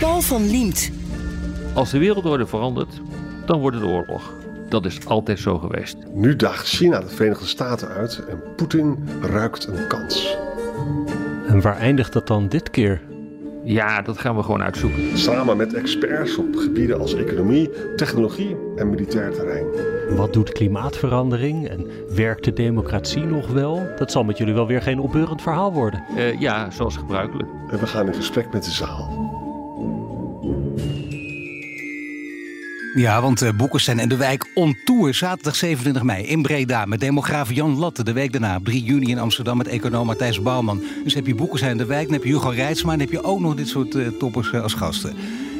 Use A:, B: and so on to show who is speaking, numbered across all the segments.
A: Paul van Liemt.
B: Als de wereldorde verandert, dan wordt het oorlog. Dat is altijd zo geweest.
C: Nu daagt China de Verenigde Staten uit en Poetin ruikt een kans.
D: En waar eindigt dat dan dit keer?
B: Ja, dat gaan we gewoon uitzoeken.
C: Samen met experts op gebieden als economie, technologie en militair terrein.
D: Wat doet klimaatverandering en werkt de democratie nog wel? Dat zal met jullie wel weer geen opbeurend verhaal worden.
B: Uh, ja, zoals gebruikelijk.
C: En we gaan in gesprek met de zaal.
E: Ja, want uh, Boekenstein en de Wijk on tour zaterdag 27 mei in Breda met demograaf Jan Latte. De week daarna op 3 juni in Amsterdam met econoom Matthijs Bouwman. Dus heb je Boekenstein en de Wijk, dan heb je Hugo Reitsma en heb je ook nog dit soort uh, toppers uh, als gasten.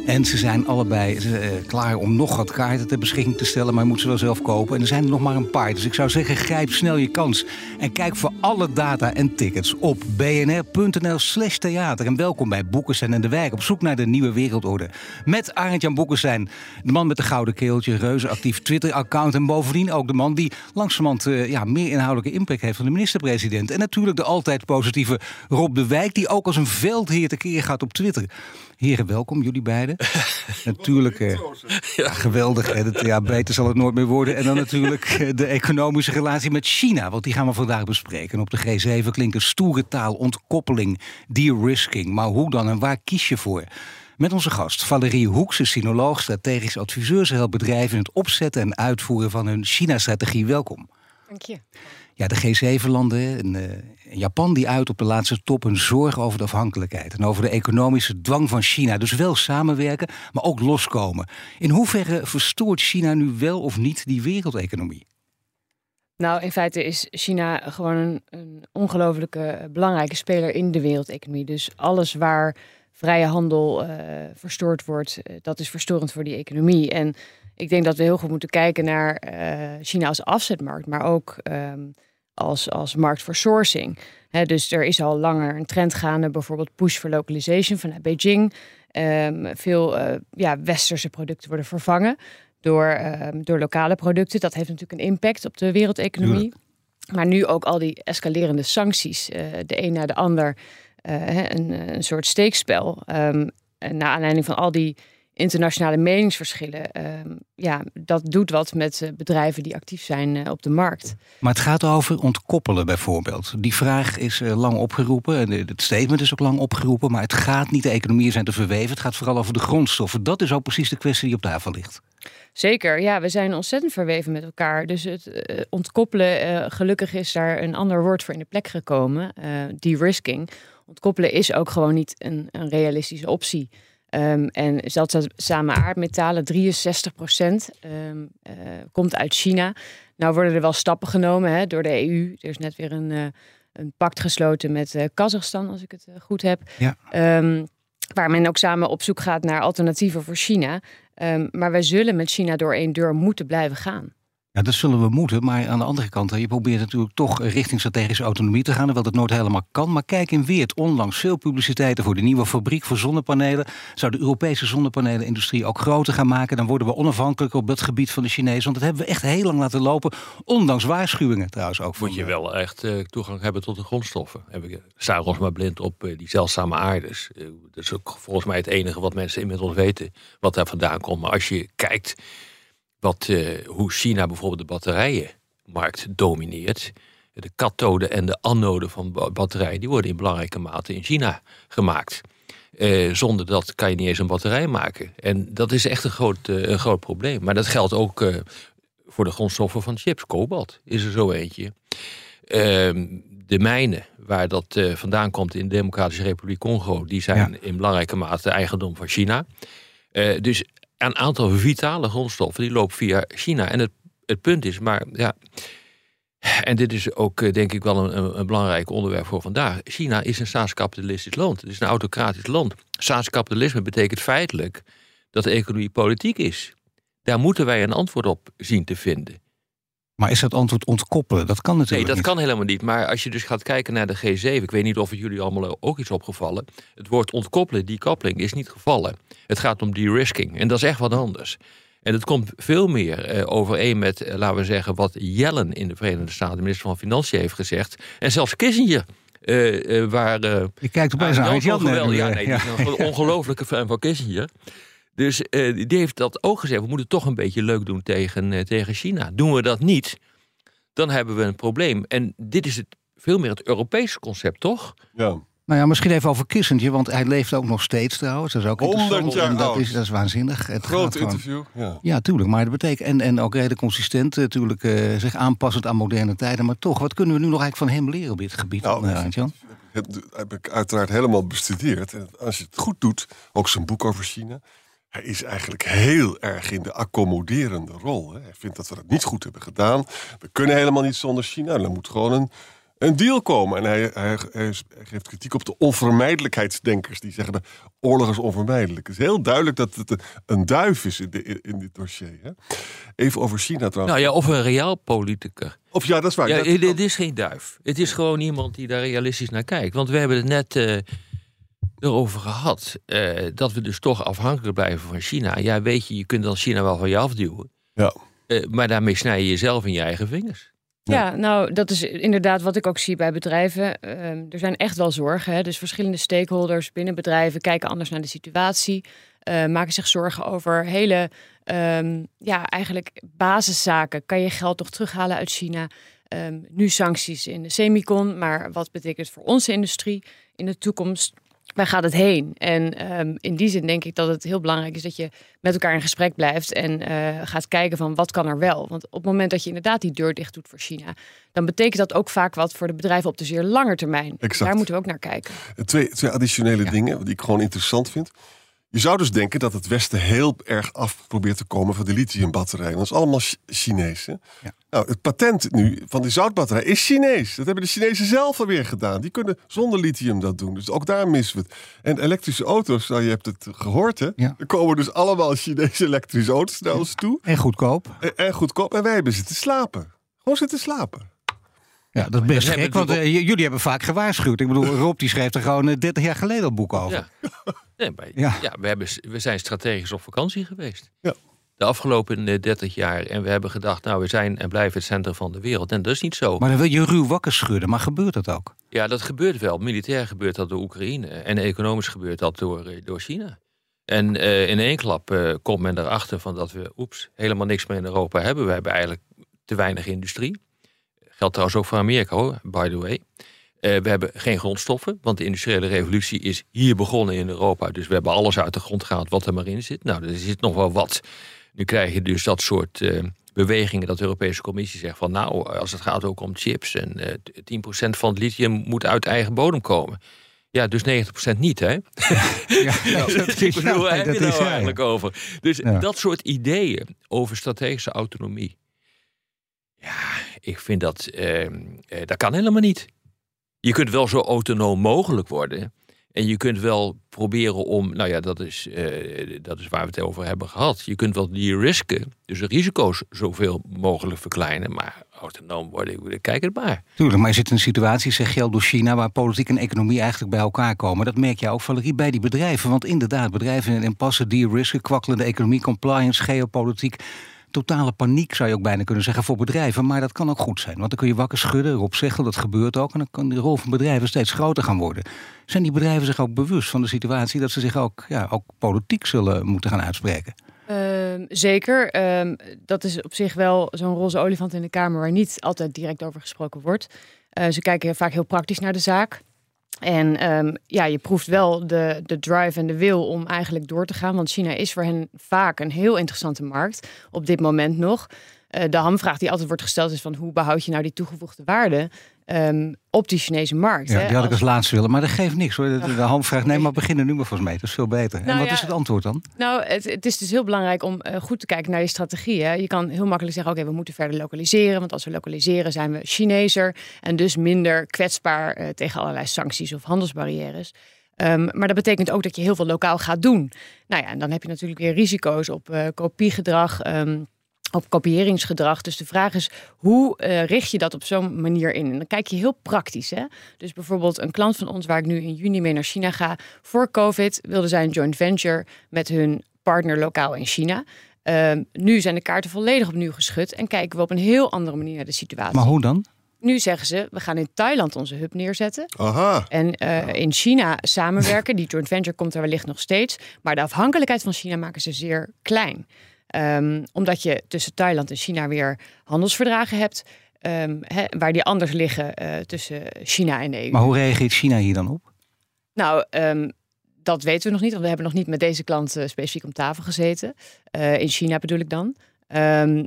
E: En ze zijn allebei uh, klaar om nog wat kaarten ter beschikking te stellen, maar je moet ze wel zelf kopen. En er zijn er nog maar een paar. Dus ik zou zeggen, grijp snel je kans. En kijk voor alle data en tickets op bnr.nl/slash theater. En welkom bij Boekenstein en de Wijk op zoek naar de nieuwe wereldorde. Met Arend-Jan Boekenstein, de man met de gouden keeltje, reuze actief Twitter-account. En bovendien ook de man die langzamerhand uh, ja, meer inhoudelijke impact heeft van de minister-president. En natuurlijk de altijd positieve Rob de Wijk, die ook als een veldheer tekeer gaat op Twitter. Heren, welkom, jullie beiden. natuurlijk, ja. geweldig. Het, ja, beter zal het nooit meer worden. En dan natuurlijk eh, de economische relatie met China. Want die gaan we vandaag bespreken. En op de G7 klinkt een stoere taal, ontkoppeling, de-risking. Maar hoe dan en waar kies je voor? Met onze gast Valerie Hoekse, sinoloog, strategisch adviseur. Ze helpt bedrijven in het opzetten en uitvoeren van hun China-strategie. Welkom.
F: Dank je.
E: Ja, de G7-landen en uh, Japan die uit op de laatste top een zorg over de afhankelijkheid en over de economische dwang van China. Dus wel samenwerken, maar ook loskomen. In hoeverre verstoort China nu wel of niet die wereldeconomie?
F: Nou, in feite is China gewoon een, een ongelooflijke belangrijke speler in de wereldeconomie. Dus alles waar vrije handel uh, verstoord wordt, uh, dat is verstorend voor die economie. En ik denk dat we heel goed moeten kijken naar China als afzetmarkt, maar ook um, als, als markt voor sourcing. He, dus er is al langer een trend gaande, bijvoorbeeld push for localization vanuit Beijing. Um, veel uh, ja, westerse producten worden vervangen door, um, door lokale producten. Dat heeft natuurlijk een impact op de wereldeconomie. Maar nu ook al die escalerende sancties, uh, de een na de ander, uh, een, een soort steekspel. Um, naar aanleiding van al die internationale meningsverschillen. Uh, ja, dat doet wat met uh, bedrijven die actief zijn uh, op de markt.
E: Maar het gaat over ontkoppelen bijvoorbeeld. Die vraag is uh, lang opgeroepen en het statement is ook lang opgeroepen. Maar het gaat niet de economieën zijn te verweven. Het gaat vooral over de grondstoffen. Dat is ook precies de kwestie die op tafel ligt.
F: Zeker, ja, we zijn ontzettend verweven met elkaar. Dus het ontkoppelen, gelukkig is daar een ander woord voor in de plek gekomen. de-risking. Ontkoppelen is ook gewoon niet een, een realistische optie. Um, en zeldzame aardmetalen, 63 procent, um, uh, komt uit China. Nou worden er wel stappen genomen hè, door de EU. Er is net weer een, uh, een pact gesloten met uh, Kazachstan, als ik het goed heb.
E: Ja.
F: Um, waar men ook samen op zoek gaat naar alternatieven voor China. maar wij zullen met China door één deur moeten blijven gaan.
E: Ja, dat zullen we moeten. Maar aan de andere kant, je probeert natuurlijk toch richting strategische autonomie te gaan. Terwijl het nooit helemaal kan. Maar kijk in Weert, onlangs veel publiciteiten voor de nieuwe fabriek voor zonnepanelen. Zou de Europese zonnepanelenindustrie ook groter gaan maken? Dan worden we onafhankelijk op dat gebied van de Chinezen. Want dat hebben we echt heel lang laten lopen. Ondanks waarschuwingen trouwens ook.
B: Moet je wel echt uh, toegang hebben tot de grondstoffen. We staan ons maar blind op uh, die zeldzame aardes. Uh, dat is ook volgens mij het enige wat mensen inmiddels weten. Wat daar vandaan komt. Maar als je kijkt wat, uh, hoe China bijvoorbeeld de batterijenmarkt domineert. De kathode en de anode van batterijen die worden in belangrijke mate in China gemaakt. Uh, zonder dat kan je niet eens een batterij maken. En dat is echt een groot, uh, een groot probleem. Maar dat geldt ook uh, voor de grondstoffen van chips. Kobalt is er zo eentje. Ehm, de mijnen waar dat vandaan komt in de Democratische Republiek Congo... die zijn ja. in belangrijke mate eigendom van China. dus een aantal vitale grondstoffen die lopen via China. En het, het punt is, maar ja, en dit is ook eh, denk ik wel een, een, belangrijk onderwerp voor vandaag. China is een staatskapitalistisch land. Het is een autocratisch land. Staatskapitalisme betekent feitelijk dat de economie politiek is. Daar moeten wij een antwoord op zien te vinden.
E: Maar is dat antwoord ontkoppelen? Dat kan natuurlijk
B: Nee, dat kan helemaal niet. Maar als je dus gaat kijken naar de G7... ik weet niet of het jullie allemaal ook is opgevallen... het woord ontkoppelen, die koppeling, is niet gevallen. Het gaat om de-risking. En dat is echt wat anders. En het komt veel meer eh, overeen met, eh, laten we zeggen... wat Yellen in de Verenigde Staten, de minister van Financiën, heeft gezegd. En zelfs Kissinger... Uh, waar,
E: je kijkt opeens
B: aan
E: Jan.
B: Ja, nee, ja. een ongelofelijke fan van Kissinger. Dus uh, die heeft dat ook gezegd. We moeten toch een beetje leuk doen tegen, uh, tegen China. Doen we dat niet, dan hebben we een probleem. En dit is het, veel meer het Europese concept, toch?
C: Ja.
E: Nou ja, misschien even over Kissinger, want hij leeft ook nog steeds trouwens. Dat is ook
C: 100 jaar
E: en dat
C: oud.
E: is, dat is waanzinnig. Het
C: Groot
E: gewoon-
C: interview. Ja.
E: Ja, tuurlijk. Maar dat betekent, en, en ook redelijk consistent, eh, natuurlijk eh, zich aanpassend aan moderne tijden. Maar toch, wat kunnen we nu nog eigenlijk van hem leren op dit gebied,
C: Nou,
E: eh?
C: Het heb ik uiteraard helemaal bestudeerd. En als je het goed doet, ook zijn boek over China. Hij is eigenlijk heel erg in de accommoderende rol. Hè. Hij vindt dat we dat niet goed hebben gedaan. We kunnen helemaal niet zonder China. Er moet gewoon een, een deal komen. En hij, hij, hij geeft kritiek op de onvermijdelijkheidsdenkers. Die zeggen de oorlog is onvermijdelijk. Het is heel duidelijk dat het een duif is in, de, in dit dossier. Hè. Even over China trouwens.
B: Nou ja, of een realpoliticus.
C: Of ja, dat is waar.
B: Ja, het is geen duif. Het is gewoon iemand die daar realistisch naar kijkt. Want we hebben het net eh, erover gehad. eh, dat we dus toch afhankelijk blijven van China. Ja, weet je, je kunt dan China wel van je afduwen.
C: Ja.
B: Eh, maar daarmee snij je jezelf in je eigen vingers.
F: Ja, nou, dat is inderdaad wat ik ook zie bij bedrijven. Ehm, er zijn echt wel zorgen. Hè? Dus verschillende stakeholders binnen bedrijven kijken anders naar de situatie. eh, maken zich zorgen over hele, ehm, ja, eigenlijk basiszaken. Kan je geld nog terughalen uit China? Ehm, nu sancties in de semicon, maar wat betekent het voor onze industrie in de toekomst? Waar gaat het heen? En ehm, in die zin denk ik dat het heel belangrijk is dat je met elkaar in gesprek blijft en eh, gaat kijken van wat kan er wel. Want op het moment dat je inderdaad die deur dicht doet voor China, dan betekent dat ook vaak wat voor de bedrijven op de zeer lange termijn.
C: Exact.
F: Daar moeten we ook naar kijken.
C: Twee, twee additionele dingen die ik gewoon interessant vind. Je zou dus denken dat het Westen heel erg af probeert te komen van de lithiumbatterijen. Dat is allemaal Ch- Chinees. Hè?
E: Ja.
C: Nou, het patent nu van die zoutbatterij is Chinees. Dat hebben de Chinezen zelf alweer gedaan. Die kunnen zonder lithium dat doen. Dus ook daar missen we het. En elektrische auto's, nou, je hebt het gehoord hè.
E: Ja.
C: Er komen dus allemaal Chinese elektrische auto's naar ons toe.
E: En goedkoop.
C: En, en goedkoop. En wij hebben zitten slapen. Gewoon zitten slapen.
E: Ja, dat is best gek, want eh, jullie hebben vaak gewaarschuwd. Ik bedoel, Rob die schreef er gewoon eh, 30 jaar geleden al boek over.
B: Ja. Nee, maar,
E: Ja.
B: ja. we, hebben, we zijn strategisch op vakantie geweest.
C: Ja.
B: De afgelopen eh, 30 jaar. En we hebben gedacht, nou, we zijn en blijven het centrum van de wereld. En dat is niet zo.
E: Maar dan wil je ruw wakker schudden, maar gebeurt dat ook?
B: Ja, dat gebeurt wel. Militair gebeurt dat door Oekraïne. En economisch gebeurt dat door, eh, door China. En eh, in één klap eh, komt men erachter van dat we, oeps, helemaal niks meer in Europa hebben. We hebben eigenlijk te weinig industrie. Geldt trouwens ook voor Amerika hoor, by the way. Eh, we hebben geen grondstoffen, want de industriële revolutie is hier begonnen in Europa. Dus we hebben alles uit de grond gehaald wat er maar in zit. Nou, er zit nog wel wat. Nu krijg je dus dat soort eh, bewegingen dat de Europese Commissie zegt van nou, als het gaat ook om chips en eh 10% van het lithium moet uit eigen bodem komen. Ja, dus 90% niet, hè?
E: Ja, ja,
B: heb je
E: dat
B: nou
E: is ja.
B: eigenlijk over? Dus
E: Ja.
B: dat soort ideeën over strategische autonomie. Ja, ik vind dat, eh, eh, dat kan helemaal niet. Je kunt wel zo autonoom mogelijk worden. En je kunt wel proberen om, nou ja, dat is, eh, dat is waar we het over hebben gehad. Je kunt wel die risken, dus de risico's zoveel mogelijk verkleinen. Maar autonoom worden, kijk het maar.
E: Tuurlijk, maar je zit in een situatie, zeg je al, door China... waar politiek en economie eigenlijk bij elkaar komen. Dat merk je ook, Valerie, bij die bedrijven. Want inderdaad, bedrijven in impasse, de-risken, kwakkelende economie... compliance, geopolitiek... Totale paniek zou je ook bijna kunnen zeggen voor bedrijven. Maar dat kan ook goed zijn. Want dan kun je wakker schudden, erop zeggen, dat gebeurt ook. En dan kan die rol van bedrijven steeds groter gaan worden. Zijn die bedrijven zich ook bewust van de situatie... dat ze zich ook, ja, ook politiek zullen moeten gaan uitspreken?
F: Ehm, zeker. Ehm, dat is op zich wel zo'n roze olifant in de Kamer waar niet altijd direct over gesproken wordt. Eh, ze kijken vaak heel praktisch naar de zaak. En ehm, ja, je proeft wel de, de drive en de wil om eigenlijk door te gaan. Want China is voor hen vaak een heel interessante markt. Op dit moment nog. Eh, de hamvraag die altijd wordt gesteld is van hoe behoud je nou die toegevoegde waarde? Ehm, op die Chinese markt.
E: Ja,
F: hè.
E: die had ik als
F: Als-
E: laatste willen, maar dat geeft niks hoor. De, de hand vraagt, nee, maar beginnen nu maar volgens mij. Dat is veel beter. en
F: Nou
E: wat
F: ja,
E: is het antwoord dan?
F: Nou, het, het is dus heel belangrijk om eh, goed te kijken naar je strategie. Hè. Je kan heel makkelijk zeggen, oké, we moeten verder lokaliseren. Want als we lokaliseren zijn we Chinezer. En dus minder kwetsbaar eh, tegen allerlei sancties of handelsbarrières. Ehm, maar dat betekent ook dat je heel veel lokaal gaat doen. Nou ja, en dan heb je natuurlijk weer risico's op eh, kopiegedrag... ehm, op kopiëringsgedrag. Dus de vraag is, hoe eh, richt je dat op zo'n manier in? En dan kijk je heel praktisch. Hè? Dus bijvoorbeeld een klant van ons waar ik nu in juni mee naar China ga. Voor COVID wilde zij een joint venture met hun partner lokaal in China. Ehm, nu zijn de kaarten volledig opnieuw geschud en kijken we op een heel andere manier naar de situatie.
E: Maar hoe dan?
F: Nu zeggen ze, we gaan in Thailand onze hub neerzetten.
C: Aha.
F: En eh, in China samenwerken. Die joint venture komt er wellicht nog steeds. Maar de afhankelijkheid van China maken ze zeer klein. Ehm, omdat je tussen Thailand en China weer handelsverdragen hebt. ehm, waar die anders liggen eh, tussen China en de EU.
E: Maar hoe reageert China hier dan op?
F: Nou, ehm, dat weten we nog niet. Want we hebben nog niet met deze klant eh, specifiek om tafel gezeten. Eh, in China bedoel ik dan.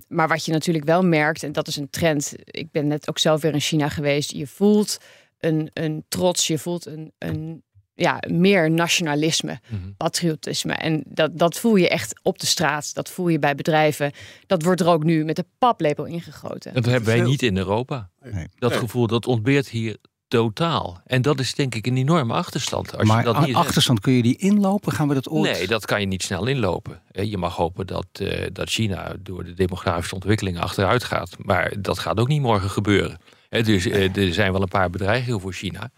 F: Maar wat je natuurlijk wel merkt, en dat is een trend. Ik ben net ook zelf weer in China geweest. Je voelt een, een trots, je voelt een, een ja, meer nationalisme, patriotisme. En dat, dat voel je echt op de straat. Dat voel je bij bedrijven. Dat wordt er ook nu met de paplepel ingegoten.
B: Dat hebben wij niet in Europa.
E: Nee.
B: Dat
C: Nee.
B: gevoel dat ontbeert hier totaal. En dat is denk ik een enorme achterstand. Als
E: maar
B: je dat niet hebt.
E: achterstand, kun je die inlopen? Gaan we dat ooit?
B: Nee, dat kan je niet snel inlopen. Eh, Je mag hopen dat, eh, dat China door de demografische ontwikkeling achteruit gaat. Maar dat gaat ook niet morgen gebeuren. Dus eh, er zijn wel een paar bedreigingen voor China.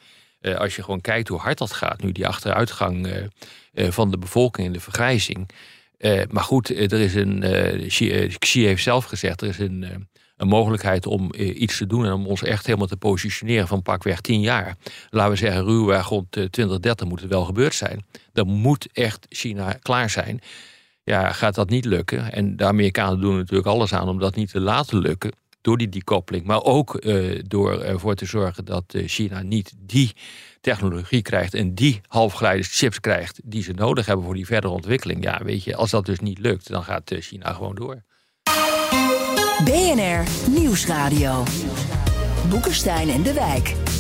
B: Eh, Als je gewoon kijkt hoe hard dat gaat nu, die achteruitgang eh, eh, van de bevolking en de vergrijzing. Maar goed, er is een. Xi heeft zelf gezegd, er is een. Een mogelijkheid om iets te doen en om ons echt helemaal te positioneren van pakweg 10 jaar. Laten we zeggen, ruwweg rond eh, 2030 moet het wel gebeurd zijn. Dan moet echt China klaar zijn. Ja, gaat dat niet lukken? En de Amerikanen doen natuurlijk alles aan om dat niet te laten lukken. Door die decouplering, maar ook eh, door ervoor te zorgen dat eh, China niet die technologie krijgt en die halfgeleiders chips krijgt die ze nodig hebben voor die verdere ontwikkeling. Ja, weet je, als dat dus niet lukt, dan gaat eh, China gewoon door.
A: BNR Nieuwsradio. Boekenstein en de Wijk.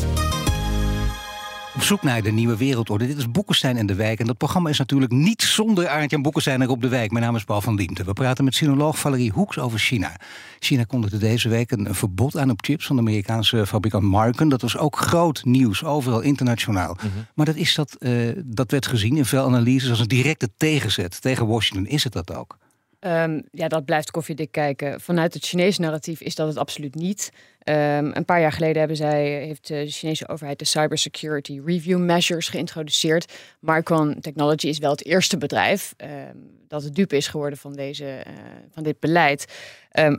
E: Op zoek naar de nieuwe wereldorde. Dit is Boekenstein en de Wijk. En dat programma is natuurlijk niet zonder Aartjan Boekenstein er op de Wijk. Mijn naam is Paul van Diemte. We praten met sinoloog Valerie Hoeks over China. China kondigde deze week een, verbod aan op chips van de Amerikaanse fabrikant Marken. Dat was ook groot nieuws, overal internationaal. Maar dat, is dat, eh, dat werd gezien in veel analyses als een directe tegenzet tegen Washington. Is het dat ook?
F: Ehm, ja, dat blijft koffiedik kijken. Vanuit het Chinese narratief is dat het absoluut niet. Ehm, een paar jaar geleden hebben zij, heeft eh, de Chinese overheid de Cybersecurity Review Measures geïntroduceerd. Micron Technology is wel het eerste bedrijf ehm, dat het dupe is geworden van, deze, eh, van dit beleid.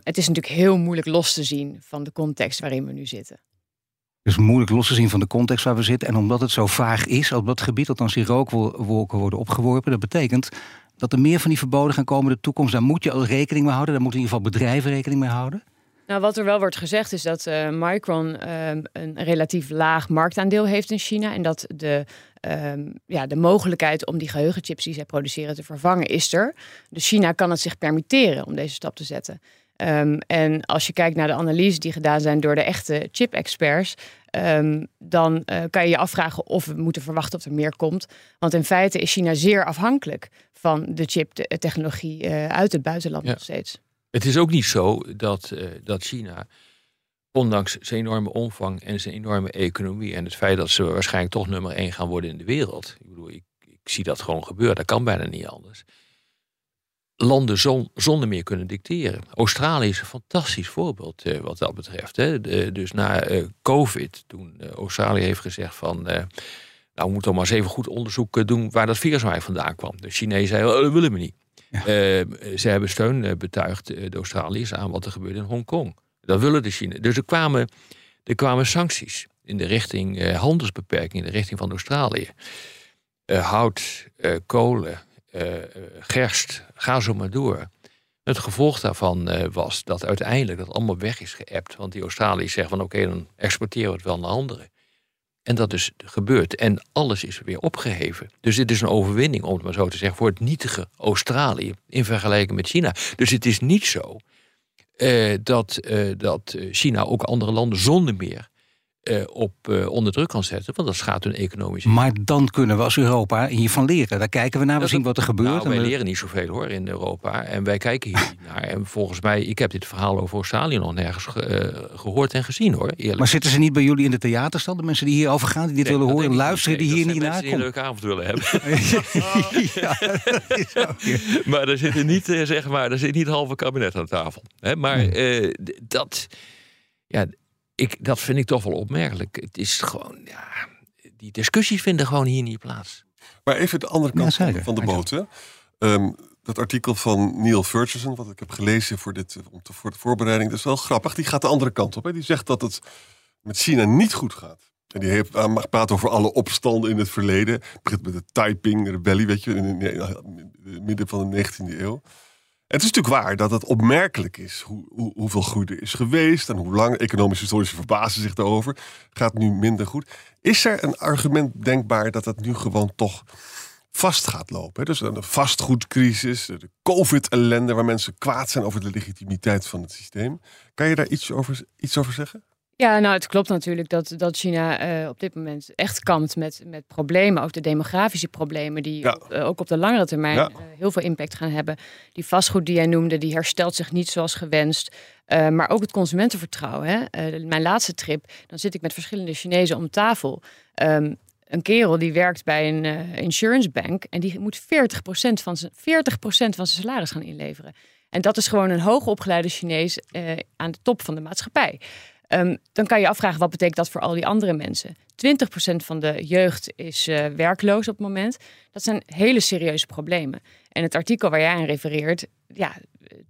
F: Het is natuurlijk heel moeilijk los te zien van de context waarin we nu zitten.
E: Dus moeilijk los te zien van de context waar we zitten. En omdat het zo vaag is, op dat gebied, althans die rookwolken worden opgeworpen, dat betekent dat er meer van die verboden gaan komen in de toekomst. Daar moet je al rekening mee houden. Daar moeten in ieder geval bedrijven rekening mee houden.
F: Nou, wat er wel wordt gezegd is dat eh, Micron ehm, een relatief laag marktaandeel heeft in China. En dat de, ehm, ja, de mogelijkheid om die geheugenchips die zij produceren te vervangen is er. Dus China kan het zich permitteren om deze stap te zetten. Ehm, en als je kijkt naar de analyses die gedaan zijn door de echte chip-experts, ehm, dan eh, kan je je afvragen of we moeten verwachten dat er meer komt. Want in feite is China zeer afhankelijk van de chip-technologie eh, uit het buitenland
B: Ja.
F: nog steeds.
B: Het is ook niet zo dat, eh, dat China, ondanks zijn enorme omvang en zijn enorme economie en het feit dat ze waarschijnlijk toch nummer één gaan worden in de wereld. Ik bedoel, ik, ik zie dat gewoon gebeuren. Dat kan bijna niet anders. Landen zon, zonder meer kunnen dicteren. Australië is een fantastisch voorbeeld eh, wat dat betreft. Hè. De- dus na eh, COVID, toen eh, Australië heeft gezegd van. nou, we moeten maar eens even goed onderzoek doen waar dat virus vandaan kwam. De Chinezen zeiden, oh, dat willen we niet.
E: Ja.
B: Ze hebben steun betuigd, de Australiërs, aan wat er gebeurde in Hongkong. Dat willen de Chinezen. Dus er kwamen, er kwamen sancties in de richting handelsbeperking, in de richting van Australië. Hout, kolen, gerst, ga zo maar door. Het gevolg daarvan eh, was dat uiteindelijk dat allemaal weg is geëpt. Want die Australiërs zeggen van oké, dan exporteren we het wel naar anderen. En dat is gebeurd. En alles is weer opgeheven. Dus dit is een overwinning, om het maar zo te zeggen, voor het nietige Australië in vergelijking met China. Dus het is niet zo eh, dat, eh, dat eh, China ook andere landen zonder meer eh, op eh, onder druk kan zetten. Want dat schaadt hun economische.
E: Maar dan kunnen we als Europa hiervan leren. Daar kijken we naar, we
B: Dat
E: zien wat er gebeurt.
B: Nou,
E: en
B: wij
E: we-
B: leren niet zoveel hoor in Europa. En wij kijken hier niet naar. En volgens mij, ik heb dit verhaal over Australië nog nergens ge- eh, gehoord en gezien hoor. Eerlijk.
E: Maar zitten ze niet bij jullie in de theaterstand? De mensen die hierover gaan, die dit
B: Nee,
E: willen horen, luisteren, die hier niet naar komen?
B: een leuke avond willen hebben.
E: ja,
B: maar er zit niet, zeg maar, er zit niet halve kabinet aan tafel. Hè? Maar dat, ja, ik, dat vind ik toch wel opmerkelijk. Het is gewoon, ja, die discussies vinden gewoon hier niet plaats.
C: Maar even de andere kant van de boot. Hè? Ehm, dat artikel van Neil Ferguson, wat ik heb gelezen voor, dit, om te, voor de voorbereiding, dat is wel grappig. Die gaat de andere kant op. Hè? Die zegt dat het met China niet goed gaat. En die heeft, hij mag praten over alle opstanden in het verleden. Het begint met de Taiping Rebellie, weet je, in het midden van de 19e eeuw. Het is natuurlijk waar dat het opmerkelijk is hoe, hoe, hoeveel groei er is geweest en hoe lang economische historici verbazen zich daarover. Gaat nu minder goed. Is er een argument denkbaar dat het nu gewoon toch vast gaat lopen? Dus een vastgoedcrisis, de COVID-ellende waar mensen kwaad zijn over de legitimiteit van het systeem. Kan je daar iets over, iets over zeggen?
F: Ja, nou, het klopt natuurlijk dat, dat China eh, op dit moment echt kampt met, met problemen. Ook de demografische problemen, die
C: Ja.
F: op- eh, ook op de langere termijn
C: Ja.
F: eh, heel veel impact gaan hebben. Die vastgoed die jij noemde, die herstelt zich niet zoals gewenst. Maar ook het consumentenvertrouwen. Hè? Mijn laatste trip, dan zit ik met verschillende Chinezen om tafel. Ehm, een kerel die werkt bij een insurance bank en die moet 40% van zijn 40% van zijn salaris gaan inleveren. En dat is gewoon een hoogopgeleide Chinees aan de top van de maatschappij. Ehm, dan kan je afvragen wat betekent dat voor al die andere mensen. 20% van de jeugd is eh, werkloos op het moment. Dat zijn hele serieuze problemen. En het artikel waar jij aan refereert, ja,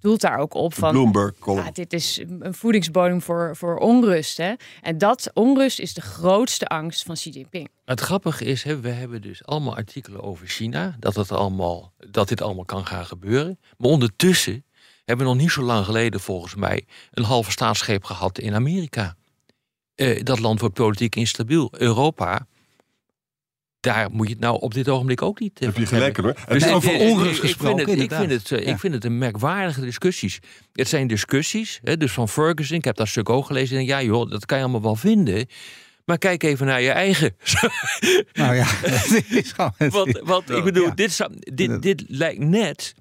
F: doelt daar ook op van.
C: Bloomberg column.
F: Ja, dit is een voedingsbodem voor, voor onrust. Hè? En dat onrust is de grootste angst van Xi Jinping.
B: Het grappige is, hè, we hebben dus allemaal artikelen over China, dat, het allemaal, dat dit allemaal kan gaan gebeuren. Maar ondertussen hebben we nog niet zo lang geleden, volgens mij, een halve staatsgreep gehad in Amerika. Eh, dat land wordt politiek instabiel. Europa, daar moet je het nou op dit ogenblik ook niet. eh,
C: Heb je gelijk hoor.
B: Dus
C: is
E: over onrust
B: ik- ik
E: gesproken,
B: vind het, ik vind het, eh,
E: Ja.
B: ik vind het een merkwaardige discussies. Het zijn discussies, hè, dus van Ferguson, ik heb dat stuk ook gelezen. En ja joh, dat kan je allemaal wel vinden. Maar kijk even naar je eigen.
E: Nou ja, het is gewoon...
B: Want, want ik bedoel,
E: Ja.
B: dit, dit, dit lijkt net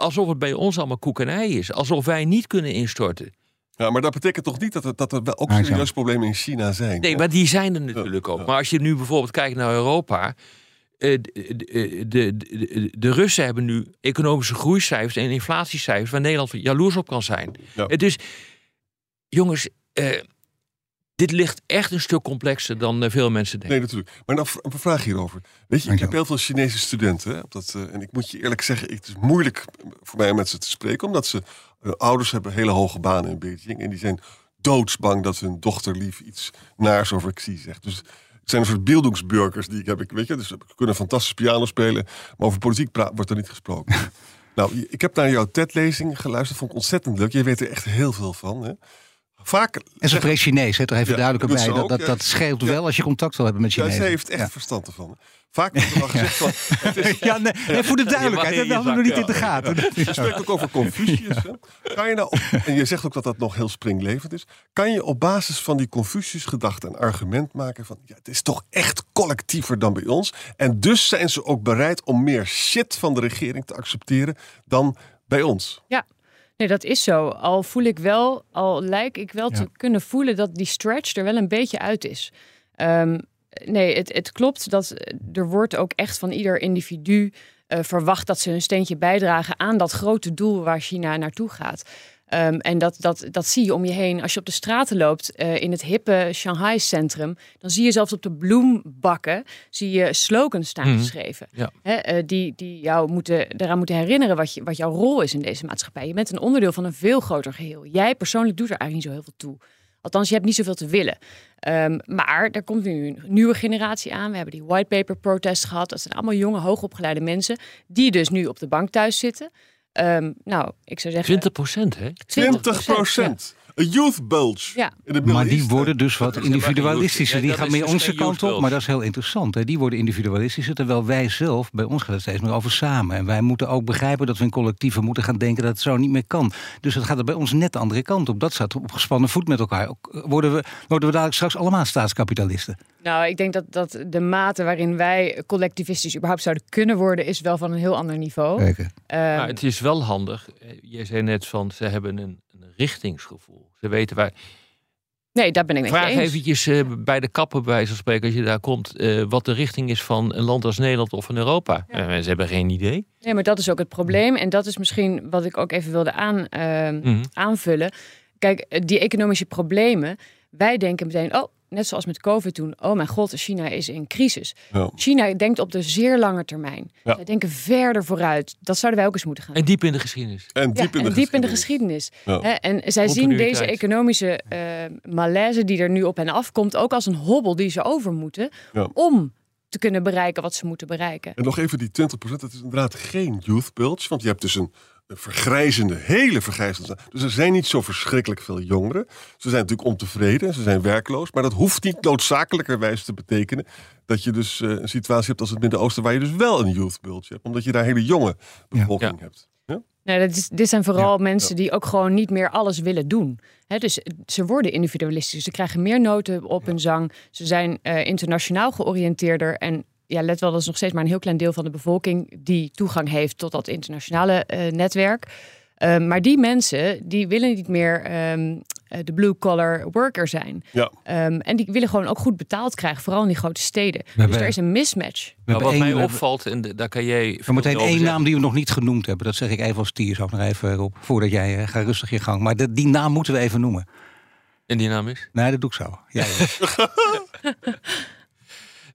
B: alsof het bij ons allemaal koek en ei is. Alsof wij niet kunnen instorten.
C: Ja, maar dat betekent toch niet dat er, dat er wel ook serieuze problemen in China zijn?
B: Nee,
C: hè?
B: maar die zijn er natuurlijk ook.
C: ja.
B: Maar als je nu bijvoorbeeld kijkt naar Europa. eh, De, de, de, de, de Russen hebben nu economische groeicijfers en inflatiecijfers waar Nederland jaloers op kan zijn.
C: Ja.
B: Het is, jongens, eh, dit ligt echt een stuk complexer dan eh, veel mensen denken.
C: Nee, natuurlijk. Maar dan een vraag hierover. Weet je, ik heb heel veel Chinese studenten. Hè, op dat, eh, en ik moet je eerlijk zeggen, het is moeilijk voor mij om met ze te spreken. Omdat ze, hun ouders hebben hele hoge banen in Beijing. En die zijn doodsbang dat hun dochter lief iets naars over Xi zegt. Dus het zijn een soort beeldingsburgers die ik heb. Ik, weet je, dus ze kunnen fantastisch piano spelen. Maar over politiek pra- wordt er niet gesproken. nou, ik heb naar jouw TED-lezing geluisterd. Vond ik ontzettend leuk. Je weet er echt heel veel van. Hè? Vaak
E: En ze spreekt Chinees, hè, er even
C: Ja,
E: duidelijk bij.
C: ze
E: Dat, dat,
C: ja.
E: dat scheelt
C: Ja.
E: wel als je contact wil hebben met
C: Ja,
E: Chinezen.
C: zij heeft echt
E: Ja.
C: verstand ervan. Vaak wordt er wel gezegd van... Het is,
E: Ja, nee, nee, voor de duidelijkheid, dat hadden we nog niet in de
B: ja.
E: gaten.
C: Je spreekt ook over Confucius. Hè? Kan je nou op- en je zegt ook dat dat nog heel springlevend is. Kan je op basis van die Confucius-gedachte een argument maken van... Ja, het is toch echt collectiever dan bij ons. En dus zijn ze ook bereid om meer shit van de regering te accepteren dan bij ons.
F: Nee, dat is zo. Al voel ik wel, al lijk ik wel
E: Ja.
F: te kunnen voelen dat die stretch er wel een beetje uit is. Ehm, nee, het, het klopt dat er wordt ook echt van ieder individu eh, verwacht dat ze een steentje bijdragen aan dat grote doel waar China naartoe gaat. Ehm, en dat, dat, dat zie je om je heen. Als je op de straten loopt eh, in het hippe Shanghai-centrum, dan zie je zelfs op de bloembakken zie je slogans staan
B: Mhm.
F: geschreven.
B: Ja.
F: Hè, eh, die, die jou moeten, eraan moeten herinneren wat, je, wat jouw rol is in deze maatschappij. Je bent een onderdeel van een veel groter geheel. Jij persoonlijk doet er eigenlijk niet zo heel veel toe. Althans, je hebt niet zoveel te willen. Ehm, maar er komt nu een nieuwe generatie aan. We hebben die white paper protest gehad. Dat zijn allemaal jonge, hoogopgeleide mensen. Die dus nu op de bank thuis zitten. Ehm, nou, ik zou zeggen...
B: 20 procent, hè?
C: 20 procent. Een youth bulge.
F: Ja.
E: Maar die worden dus wat individualistischer. Die gaan meer
B: dus
E: onze kant op. Maar dat is heel interessant. Hè? Die worden individualistischer. Terwijl wij zelf, bij ons gaat het steeds meer over samen. En wij moeten ook begrijpen dat we in collectieven moeten gaan denken dat het zo niet meer kan. Dus het gaat er bij ons net de andere kant op. Dat staat op gespannen voet met elkaar. Ook Worden we, worden we dadelijk straks allemaal staatskapitalisten?
F: Nou, ik denk dat, dat de mate waarin wij collectivistisch überhaupt zouden kunnen worden, is wel van een heel ander niveau.
E: Kijken.
F: Ehm,
B: Maar het is wel handig. Eh, Jij zei net van ze hebben een richtingsgevoel. Ze weten waar.
F: nee, daar ben ik
B: Vraag
F: eens.
B: eventjes eh, bij de kappen bij van spreken als je daar komt. eh, wat de richting is van een land als Nederland of van Europa.
F: Ja.
B: Eh, ze hebben geen idee.
F: Nee, maar dat is ook het probleem. En dat is misschien wat ik ook even wilde aan, ehm,
B: Mhm.
F: aanvullen. Kijk, die economische problemen. Wij denken meteen, oh, net zoals met COVID toen. Oh mijn god, China is in crisis.
C: Ja.
F: China denkt op de zeer lange termijn.
C: Ja.
F: Zij denken verder vooruit. Dat zouden wij ook eens moeten gaan
B: En diep in de geschiedenis.
C: En diep,
F: Ja,
C: in, de
F: en diep in de
C: geschiedenis.
F: geschiedenis.
C: Ja.
F: Hè, en zij zien deze economische eh, malaise die er nu op hen afkomt ook als een hobbel die ze over moeten
C: Ja.
F: om te kunnen bereiken wat ze moeten bereiken.
C: En nog even die 20%, dat is inderdaad geen youth bulge. Want je hebt dus een vergrijzende, hele vergrijzende. Dus er zijn niet zo verschrikkelijk veel jongeren. Ze zijn natuurlijk ontevreden, ze zijn werkloos. Maar dat hoeft niet noodzakelijkerwijs te betekenen dat je dus eh, een situatie hebt als het Midden-Oosten, waar je dus wel een youth bulge hebt. Omdat je daar hele jonge bevolking
B: Ja.
C: hebt. Ja?
F: Nee, dat is, dit zijn vooral mensen die ook gewoon niet meer alles willen doen. Hè, dus ze worden individualistisch. Ze krijgen meer noten op hun zang. Ze zijn eh, internationaal georiënteerder. En ja, let wel, dat is nog steeds maar een heel klein deel van de bevolking die toegang heeft tot dat internationale eh, netwerk. Ehm, maar die mensen die willen niet meer ehm, eh, de blue-collar worker zijn.
C: Ja.
F: Ehm, en die willen gewoon ook goed betaald krijgen, vooral in die grote steden. Dus
E: hebben-
F: er is een mismatch.
E: We
B: Maar
E: hebben
B: wat mij
E: we
B: opvalt, en de- daar kan jij.
E: we meteen één
B: zeggen.
E: naam die we nog niet genoemd hebben. Dat zeg ik even als tier ook nog even op. Voordat jij eh, gaat rustig je gang. Maar de- die naam moeten we even noemen.
B: En die naam is?
E: Nee, dat doe ik zo. Ja, ja.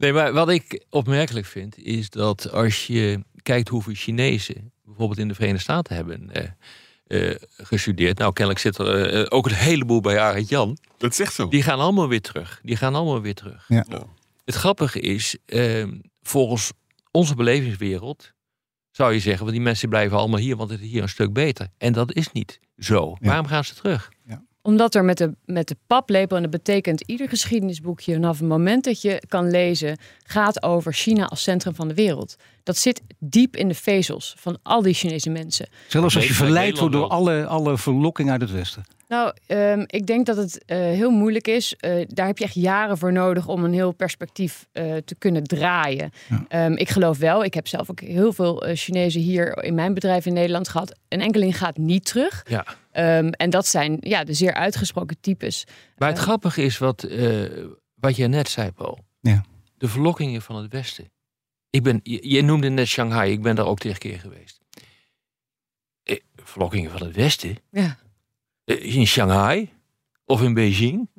B: Nee, maar wat ik opmerkelijk vind, is dat als je kijkt hoeveel Chinezen bijvoorbeeld in de Verenigde Staten hebben eh, eh, gestudeerd. Nou, kennelijk zit er eh, ook een heleboel bij Arend Jan.
C: Dat echt zo.
B: Die gaan allemaal weer terug. Die gaan allemaal weer terug.
E: Ja.
C: Ja.
B: Het grappige is, eh, volgens onze belevingswereld zou je zeggen, want die mensen blijven allemaal hier, want het is hier een stuk beter. En dat is niet zo.
E: Ja.
B: Waarom gaan ze terug?
F: Omdat er met de, met de paplepel, en dat betekent ieder geschiedenisboekje vanaf het moment dat je kan lezen, gaat over China als centrum van de wereld. Dat zit diep in de vezels van al die Chinese mensen.
E: Zelfs als je verleid wordt door alle, alle verlokking uit het Westen.
F: Nou, ehm, ik denk dat het eh, heel moeilijk is. Eh, daar heb je echt jaren voor nodig om een heel perspectief eh, te kunnen draaien. Ehm, ik geloof wel, ik heb zelf ook heel veel Chinezen hier in mijn bedrijf in Nederland gehad. Een enkeling gaat niet terug.
B: Ja.
F: Ehm, en dat zijn ja, de zeer uitgesproken types.
B: Maar het grappige is wat, eh, wat jij net zei, Paul.
E: Ja.
B: De verlokkingen van het Westen. Ik ben, je, je noemde net Shanghai, ik ben daar ook tegen keer geweest. Eh, verlokkingen van het Westen?
F: Ja.
B: Eh, in Shanghai? Of in Beijing?